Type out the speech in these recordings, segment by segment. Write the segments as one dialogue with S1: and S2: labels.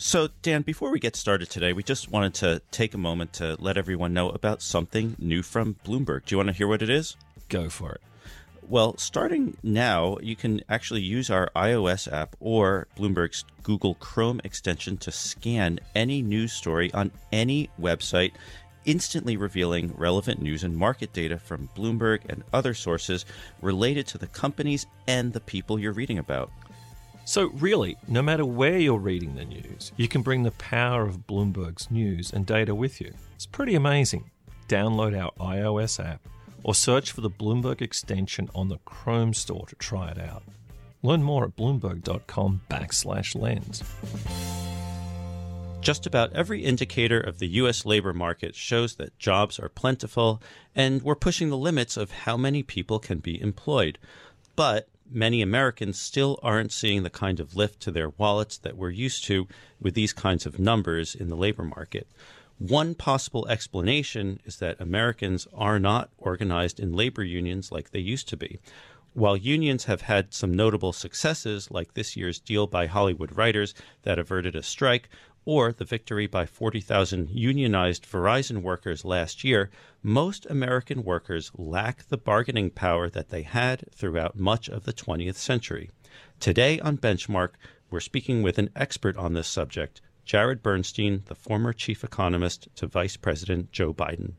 S1: So, Dan, before we get started today, we just wanted to take a moment to let everyone know about something new from Bloomberg. Do you want to hear what it is?
S2: Go for it.
S1: Well, starting now, you can actually use our iOS app or Bloomberg's Google Chrome extension to scan any news story on any website, instantly revealing relevant news and market data from Bloomberg and other sources related to the companies and the people you're reading about.
S2: So, really, no matter where you're reading the news, you can bring the power of Bloomberg's news and data with you. It's pretty amazing. Download our iOS app or search for the Bloomberg extension on the Chrome store to try it out. Learn more at bloomberg.com backslash lens.
S1: Just about every indicator of the U.S. labor market shows that jobs are plentiful and we're pushing the limits of how many people can be employed. But many Americans still aren't seeing the kind of lift to their wallets that we're used to with these kinds of numbers in the labor market. One possible explanation is that Americans are not organized in labor unions like they used to be. While unions have had some notable successes, like this year's deal by Hollywood writers that averted a strike, or the victory by 40,000 unionized Verizon workers last year, most American workers lack the bargaining power that they had throughout much of the 20th century. Today on Benchmark, we're speaking with an expert on this subject, Jared Bernstein, the former chief economist to Vice President Joe Biden.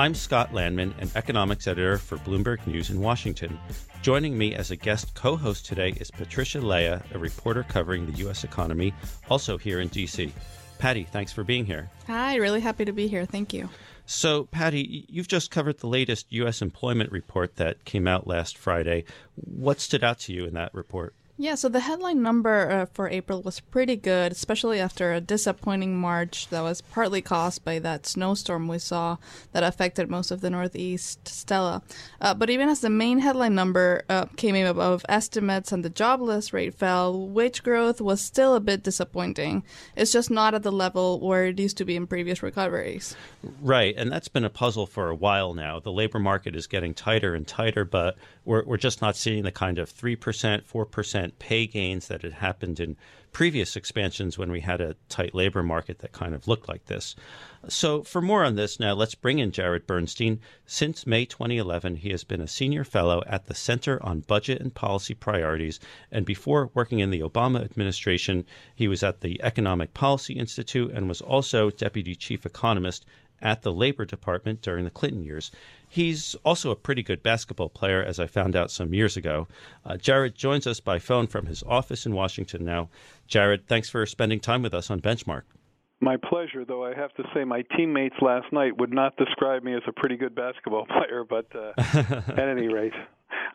S1: I'm Scott Lanman, an economics editor for Bloomberg News in Washington. Joining me as a guest co host today is Patricia Laya, a reporter covering the U.S. economy, also here in D.C. Patty, thanks for being here.
S3: Hi, really happy to be here. Thank you.
S1: So, Patty, you've just covered the latest U.S. employment report that came out last Friday. What stood out to you in that report?
S3: Yeah, so the headline number uh, for April was pretty good, especially after a disappointing March that was partly caused by that snowstorm we saw that affected most of the Northeast Stella. Uh, but even as the main headline number uh, came in above estimates and the jobless rate fell, wage growth was still a bit disappointing. It's just not at the level where it used to be in previous recoveries.
S1: Right, and that's been a puzzle for a while now. The labor market is getting tighter and tighter, but we're, we're just not seeing the kind of 3%, 4% pay gains that had happened in previous expansions when we had a tight labor market that kind of looked like this. So, for more on this, now let's bring in Jared Bernstein. Since May 2011, he has been a senior fellow at the Center on Budget and Policy Priorities. And before working in the Obama administration, he was at the Economic Policy Institute and was also deputy chief economist at the Labor Department during the Clinton years. He's also a pretty good basketball player, as I found out some years ago. Uh, Jared joins us by phone from his office in Washington now. Jared, thanks for spending time with us on Benchmark.
S4: My pleasure, though I have to say my teammates last night would not describe me as a pretty good basketball player, but uh, at any rate,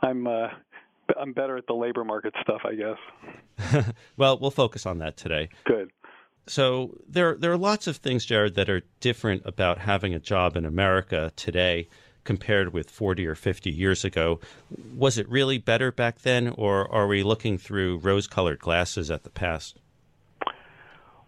S4: I'm uh, I'm better at the labor market stuff, I guess.
S1: well, we'll focus on that today.
S4: Good.
S1: So there there are lots of things, Jared, that are different about having a job in America today compared with 40 or 50 years ago. Was it really better back then, or are we looking through rose colored glasses at the past?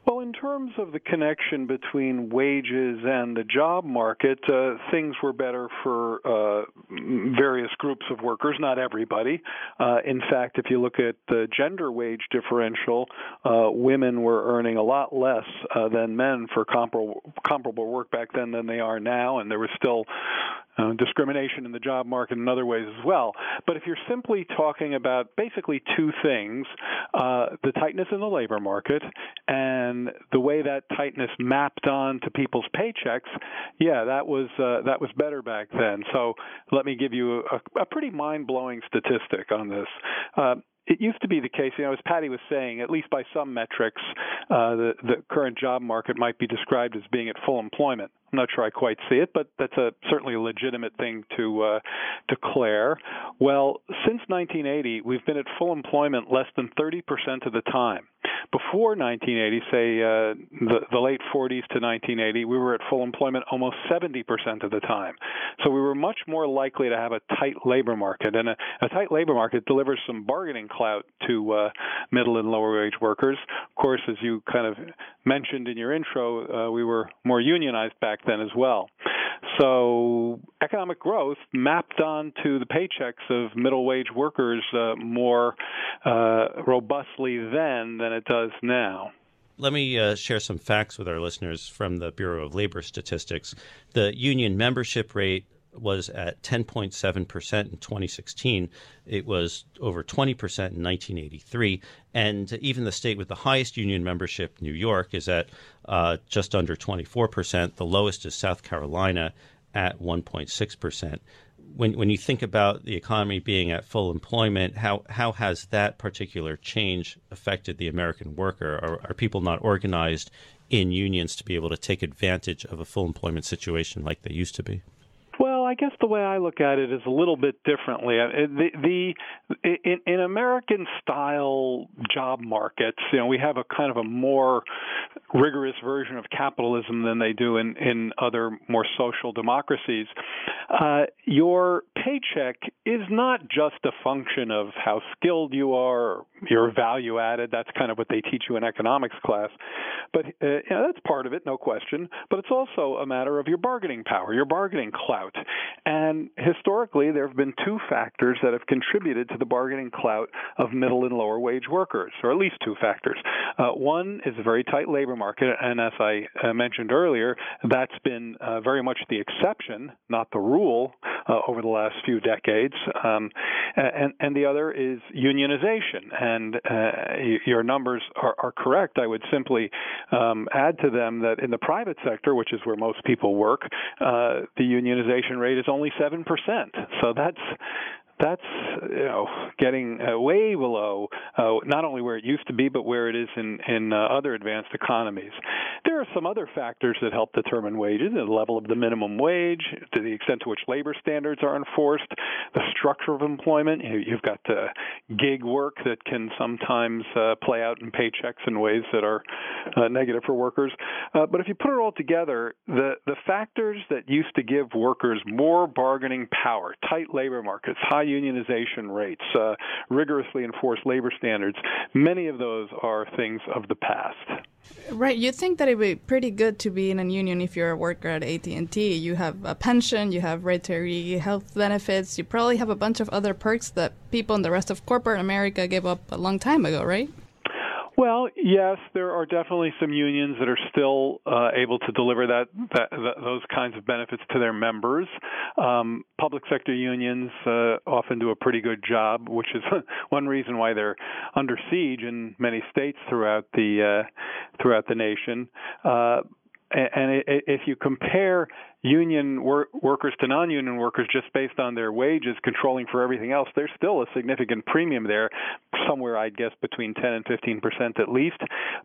S4: Well, in terms of the connection between wages and the job market, uh, things were better for uh, various groups of workers, not everybody. Uh, in fact, if you look at the gender wage differential, uh, women were earning a lot less uh, than men for comparable comparable work back then than they are now, and there was still uh, discrimination in the job market in other ways as well. But if you're simply talking about basically two things, uh, the tightness in the labor market and the way that tightness mapped on to people's paychecks, yeah, that was uh, that was better back then. So let me give you a, a pretty mind-blowing statistic on this. It used to be the case, you know, as Patty was saying, at least by some metrics, uh, the, the current job market might be described as being at full employment. I'm not sure I quite see it, but that's a certainly a legitimate thing to uh, declare. Well, since 1980, we've been at full employment less than 30% of the time. Before 1980, say uh, the, the late 40s to 1980, we were at full employment almost 70% of the time. So we were much more likely to have a tight labor market, and a, a tight labor market delivers some bargaining clout to uh, middle and lower wage workers. Of course, as you kind of mentioned in your intro, uh, we were more unionized back then as well. So economic growth mapped onto the paychecks of middle wage workers uh, more uh, robustly then than it does now.
S1: Let me uh, share some facts with our listeners from the Bureau of Labor Statistics. The union membership rate was at 10.7% in 2016. It was over 20% in 1983. And even the state with the highest union membership, New York, is at uh, just under 24%. The lowest is South Carolina at 1.6%. When, when you think about the economy being at full employment, how, how has that particular change affected the American worker? Are, are people not organized in unions to be able to take advantage of a full employment situation like they used to be?
S4: I guess the way I look at it is a little bit differently. Uh, the, the in, in American style job markets, you know, we have a kind of a more rigorous version of capitalism than they do in in other more social democracies. Uh, your paycheck is not just a function of how skilled you are, your value added. That's kind of what they teach you in economics class. But uh, that's part of it, no question. But it's also a matter of your bargaining power, your bargaining clout. And historically, there have been two factors that have contributed to the bargaining clout of middle and lower wage workers, or at least two factors. Uh, one is very tight labor market, and as I uh, mentioned earlier, that's been uh, very much the exception, not the rule, uh, over the last few decades. Um, and, and the other is unionization. And uh, your numbers are, are, correct. I would simply um, add to them that in the private sector, which is where most people work, uh, the unionization rate is only 7%. So that's that's you know getting uh, way below uh, not only where it used to be, but where it is in in uh, other advanced economies. There are some other factors that help determine wages: the level of the minimum wage, to the extent to which labor standards are enforced, the structure of employment. You, have got the gig work that can sometimes uh, play out in paychecks in ways that are uh, negative for workers. but if you put it all together, the the factors that used to give workers more bargaining power, tight labor markets, high unionization rates, uh, rigorously enforced labor standards. Many of those are things of the past.
S3: Right. You'd think that it would be pretty good to be in a union if you're a worker at AT&T. You have a pension, you have retiree health benefits, you probably have a bunch of other perks that people in the rest of corporate America gave up a long time ago, right?
S4: Well, yes, there are definitely some unions that are still uh, able to deliver that, that, that, those kinds of benefits to their members. Um, public sector unions uh, often do a pretty good job, which is one reason why they're under siege in many states throughout the uh, throughout the nation. Uh, and if you compare union wor- workers to non-union workers just based on their wages controlling for everything else there's still a significant premium there somewhere i'd guess between 10 and 15 percent at least.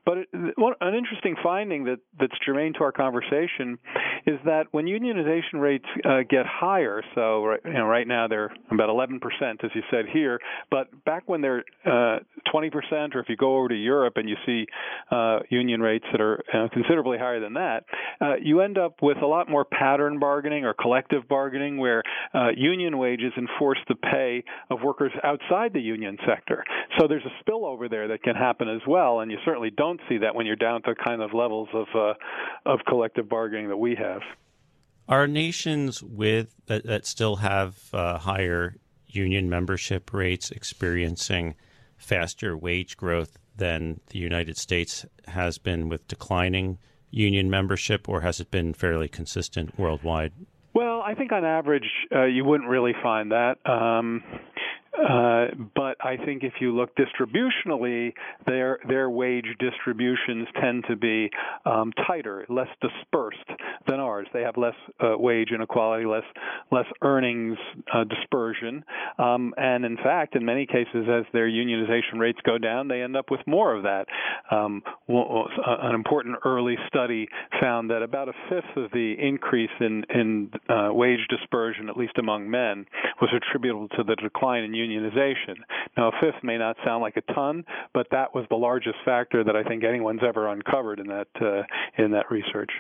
S4: But it, an interesting finding that that's germane to our conversation is that when unionization rates uh, get higher so right, you know, right now they're about 11 percent as you said here but back when they're uh, 20 percent or if you go over to europe and you see uh, union rates that are uh, considerably higher than that uh, you end up with a lot more pattern bargaining or collective bargaining where uh, union wages enforce the pay of workers outside the union sector. So there's a spillover there that can happen as well, and you certainly don't see that when you're down to kind of levels of uh, of collective bargaining that we have.
S1: Are nations with that, that still have uh, higher union membership rates experiencing faster wage growth than the United States has been with declining union membership, or has it been fairly consistent worldwide?
S4: Well, I think on average, uh, you wouldn't really find that. Um, uh, but I think if you look distributionally, their their wage distributions tend to be um, tighter, less dispersed than ours. They have less uh, wage inequality, less less earnings uh, dispersion, um, and in fact, in many cases, as their unionization rates go down, they end up with more of that. Um, an important early study found that about a fifth of the increase in in uh, wage dispersion, at least among men, was attributable to the decline in unionization. Now, a fifth may not sound like a ton, but that was the largest factor that I think anyone's ever uncovered in that uh, in that research.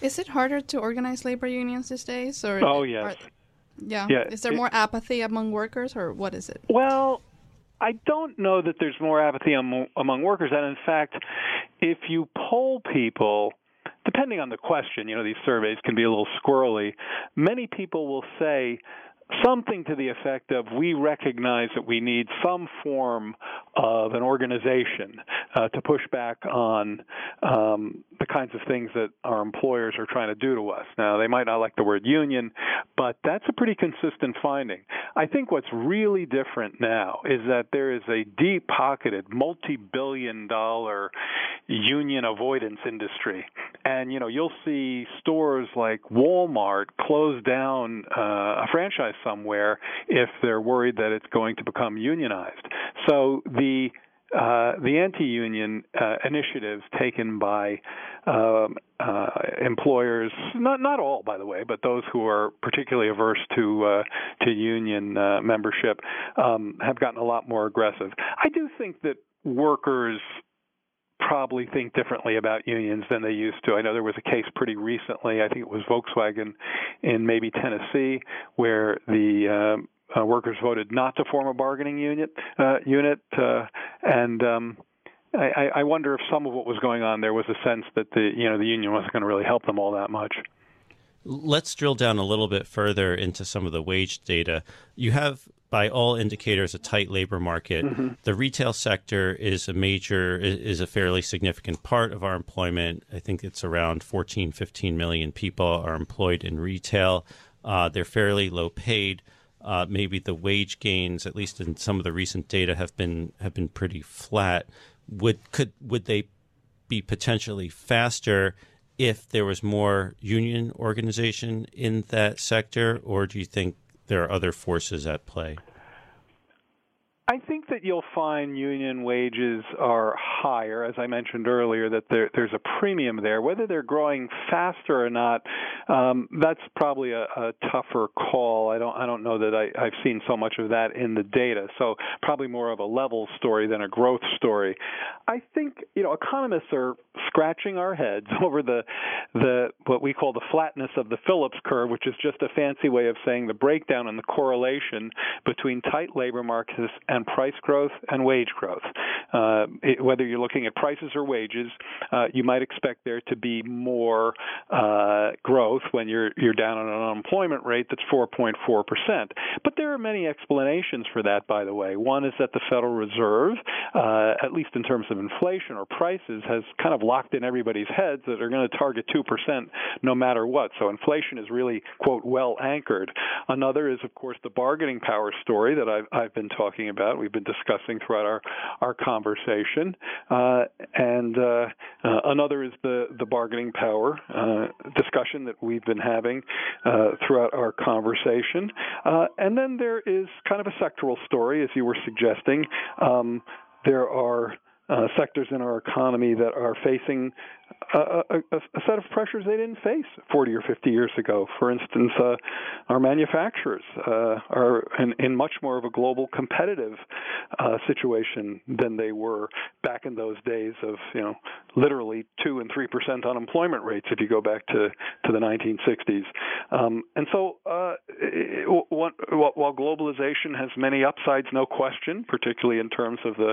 S3: Is it harder to organize labor unions these days, or
S4: oh yes,
S3: are, yeah. yeah. Is there more apathy among workers, or what is it?
S4: Well, I don't know that there's more apathy among, among workers, and in fact, if you poll people depending on the question, you know, these surveys can be a little squirrely. Many people will say, something to the effect of we recognize that we need some form of an organization uh, to push back on um, the kinds of things that our employers are trying to do to us. Now, they might not like the word union, but that's a pretty consistent finding. I think what's really different now is that there is a deep pocketed, multi billion dollar union avoidance industry. And, you know, you'll see stores like Walmart close down uh, a franchise somewhere if they're worried that it's going to become unionized. So the uh, the anti-union uh, initiatives taken by um, uh, employers, not not all, by the way, but those who are particularly averse to uh, to union uh, membership, um, have gotten a lot more aggressive. I do think that workers probably think differently about unions than they used to. I know there was a case pretty recently, I think it was Volkswagen in maybe Tennessee, where the um, uh, workers voted not to form a bargaining unit, uh, unit, uh, and um, I, I wonder if some of what was going on there was a sense that the you know the union wasn't going to really help them all that much.
S1: Let's drill down a little bit further into some of the wage data. You have by all indicators, a tight labor market. Mm-hmm. The retail sector is a major, is a fairly significant part of our employment. I think it's around 14, 15 million people are employed in retail. Uh, they're fairly low paid. Uh, maybe the wage gains, at least in some of the recent data, have been have been pretty flat. Would could would they be potentially faster if there was more union organization in that sector, or do you think there are other forces at play?
S4: I think that you'll find union wages are higher, as I mentioned earlier, that there, there's a premium there. Whether they're growing faster or not, um, that's probably a, a, tougher call. I don't I don't know that I, I've seen so much of that in the data. So probably more of a level story than a growth story. I think you know economists are scratching our heads over the the what we call the flatness of the Phillips curve, which is just a fancy way of saying the breakdown and the correlation between tight labor markets and price growth and wage growth. Uh, it, whether you're looking at prices or wages, uh, you might expect there to be more uh, growth when you're you're down on an unemployment rate that's 4.4 percent. But there are many explanations for that, by the way. One is that the Federal Reserve, uh, at least in terms of inflation or prices, has kind of locked in everybody's heads that they're going to target 2 percent no matter what. So inflation is really quote well anchored. Another is, of course, the bargaining power story that I've, I've been talking about about, we've been discussing throughout our our conversation, uh, and uh, uh, another is the the bargaining power uh, discussion that we've been having uh, throughout our conversation, and then there is kind of a sectoral story, as you were suggesting. Um, there are uh, sectors in our economy that are facing a, a, a, set of pressures they didn't face 40 or 50 years ago. For instance, uh, our manufacturers uh, are in, in, much more of a global competitive uh, situation than they were back in those days of, you know, literally two and three percent unemployment rates if you go back to to the 1960s. Um, and so, uh, it, while globalization has many upsides, no question, particularly in terms of the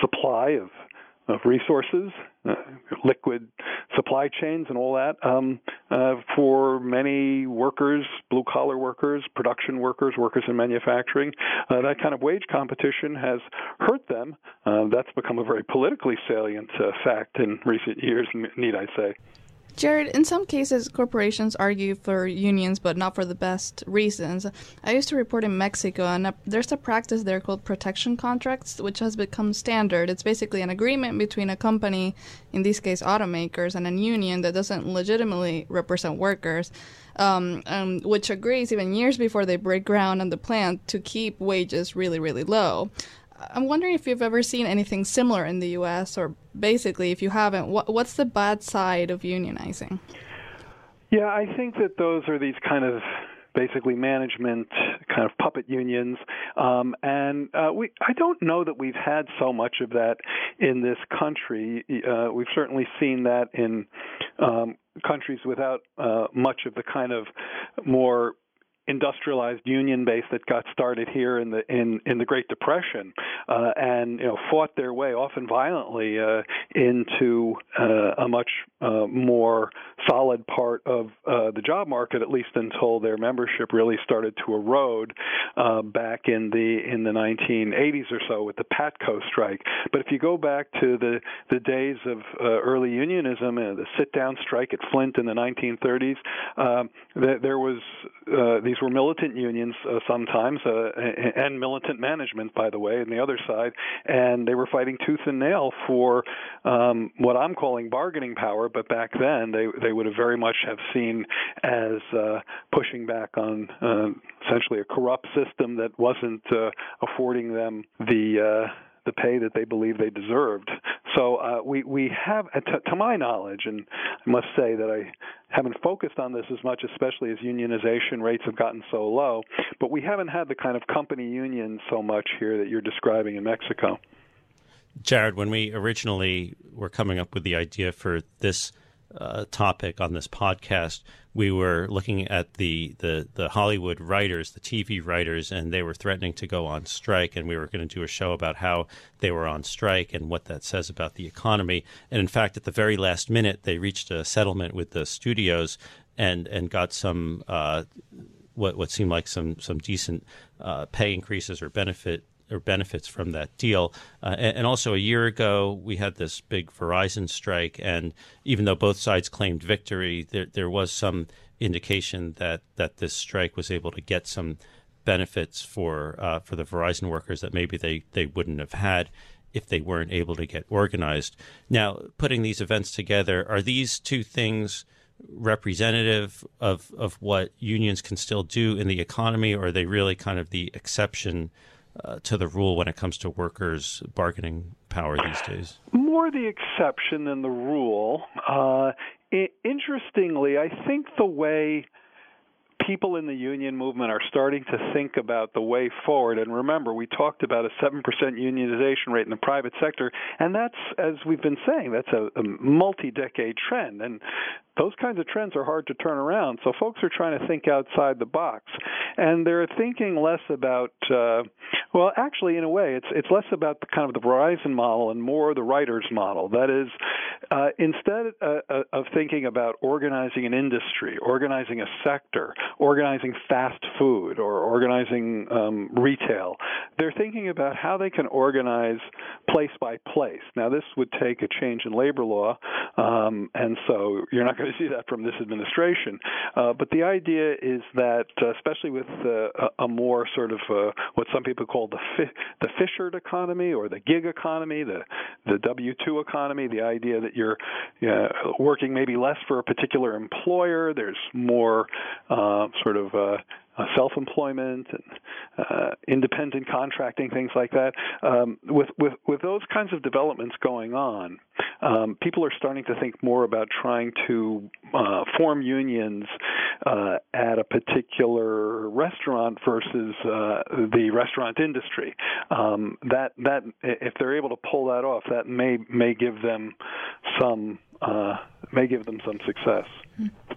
S4: supply of of resources, uh, liquid supply chains, and all that. Um, uh, for many workers, blue collar workers, production workers, workers in manufacturing, uh, that kind of wage competition has hurt them. Uh, that's become a very politically salient uh, fact in recent years, need I say.
S3: Jared, in some cases, corporations argue for unions, but not for the best reasons. I used to report in Mexico, and there's a practice there called protection contracts, which has become standard. It's basically an agreement between a company, in this case automakers, and a union that doesn't legitimately represent workers, um, um, which agrees even years before they break ground on the plant to keep wages really, really low. I'm wondering if you've ever seen anything similar in the U.S. or basically, if you haven't, what, what's the bad side of unionizing?
S4: Yeah, I think that those are these kind of basically management kind of puppet unions um, and uh, we I don't know that we've had so much of that in this country uh, we've certainly seen that in um, countries without uh, much of the kind of more industrialized union base that got started here in the in in the Great Depression, uh, and you know fought their way often violently uh, into uh, a much uh, more solid part of uh, the job market, at least until their membership really started to erode uh, back in the in the 1980s or so with the Patco strike. But if you go back to the the days of early unionism and the sit-down strike at Flint in the 1930s, um, there was these were militant unions sometimes and militant management, by the way, on the other side, and they were fighting tooth and nail for um, what I'm calling bargaining power, but back then they they would have very much have seen as uh, pushing back on uh, essentially a corrupt system that wasn't uh, affording them the uh, the pay that they believe they deserved. So uh, we we have, to, to my knowledge, and I must say that I haven't focused on this as much, especially as unionization rates have gotten so low. But we haven't had the kind of company union so much here that you're describing in Mexico.
S1: Jared, when we originally were coming up with the idea for this uh, topic on this podcast, we were looking at the, the, the Hollywood writers, the TV writers, and they were threatening to go on strike. And we were going to do a show about how they were on strike and what that says about the economy. And in fact, at the very last minute, they reached a settlement with the studios and and got some uh, what what seemed like some some decent uh, pay increases or benefit or benefits from that deal. Uh, and, and, also, a year ago, we had this big Verizon strike, and even though both sides claimed victory, there, there was some indication that, that this strike was able to get some benefits for uh, for the Verizon workers that maybe they, they wouldn't have had if they weren't able to get organized. Now, putting these events together, are these two things representative of of what unions can still do in the economy, or are they really kind of the exception uh, to the rule when it comes to workers' bargaining power these days?
S4: More the exception than the rule. Uh, I- interestingly, I think the way people in the union movement are starting to think about the way forward. And remember, we talked about a 7% unionization rate in the private sector, and that's, as we've been saying, that's a, a multi decade trend. And those kinds of trends are hard to turn around. So folks are trying to think outside the box, and they're thinking less about. Uh, well, actually, in a way, it's it's less about the kind of the Verizon model and more the writers model. That is, uh, instead uh, uh, of thinking about organizing an industry, organizing a sector, organizing fast food, or organizing um, retail, they're thinking about how they can organize place by place. Now, this would take a change in labor law, um, and so you're not going to see that from this administration. Uh, but the idea is that, uh, especially with uh, a more sort of uh, what some people call the fi- the fissured economy or the gig economy, the the W two economy, the idea that you're working maybe less for a particular employer. There's more sort of uh, uh, self-employment and uh, independent contracting, things like that. Um, with, with with those kinds of developments going on, um, people are starting to think more about trying to uh, form unions uh, at a particular restaurant versus uh, the restaurant industry. Um, that that if they're able to pull that off, that may may give them some uh, may give them some success. Mm-hmm.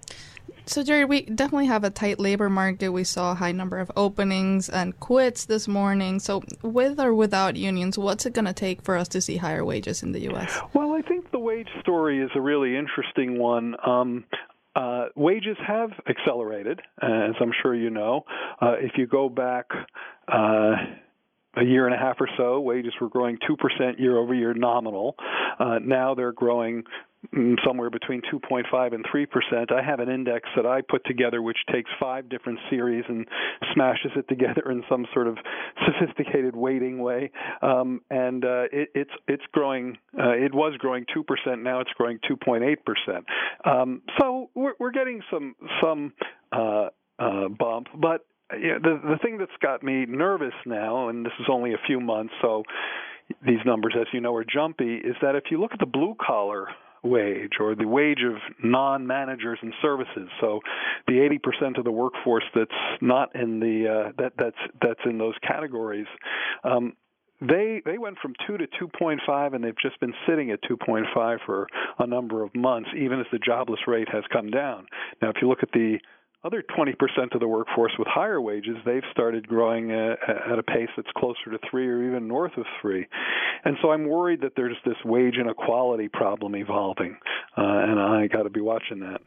S3: So, Jerry, we definitely have a tight labor market. We saw a high number of openings and quits this morning. So, with or without unions, what's it going to take for us to see higher wages in the U.S.?
S4: Well, I think the wage story is a really interesting one. Um, uh, wages have accelerated, as I'm sure you know. Uh, if you go back, uh, a year and a half or so, wages were growing 2% year over year nominal. Uh, now they're growing somewhere between 2.5 and 3 percent. I have an index that I put together which takes five different series and smashes it together in some sort of sophisticated weighting way, um, and uh, it, it's it's growing. Uh, it was growing 2 percent. Now it's growing 2.8 percent. Um, so we're, we're getting some some uh, uh, bump, but yeah, the the thing that's got me nervous now, and this is only a few months, so these numbers, as you know, are jumpy, is that if you look at the blue collar wage or the wage of non-managers and services. So the 80% of the workforce that's not in the uh, that that's that's in those categories. Um, they they went from two to 2.5, and they've just been sitting at 2.5 for a number of months, even as the jobless rate has come down. Now, if you look at the other 20% of the workforce with higher wages, they've started growing uh, at a pace that's closer to three or even north of three. And so I'm worried that there's this wage inequality problem evolving, uh, and I got to be watching that.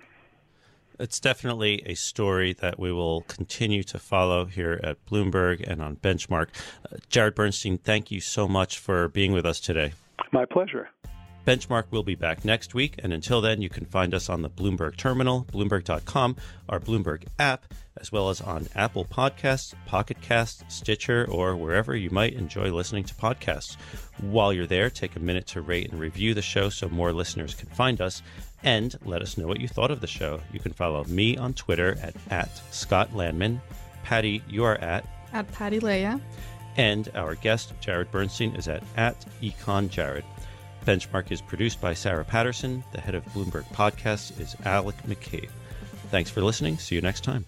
S1: It's definitely a story that we will continue to follow here at Bloomberg and on Benchmark. Uh, Jared Bernstein, thank you so much for being with us today.
S4: My pleasure.
S1: Benchmark will be back next week, and until then, you can find us on the Bloomberg Terminal, Bloomberg.com, our Bloomberg app, as well as on Apple Podcasts, Pocket Casts, Stitcher, or wherever you might enjoy listening to podcasts. While you're there, take a minute to rate and review the show so more listeners can find us, and let us know what you thought of the show. You can follow me on Twitter at, at Scott Lanman. Patty, you are at
S3: at Patty Laya.
S1: And our guest, Jared Bernstein, is at, at Econ Jared. Benchmark is produced by Sarah Patterson. The head of Bloomberg Podcasts is Alec McCabe. Thanks for listening. See you next time.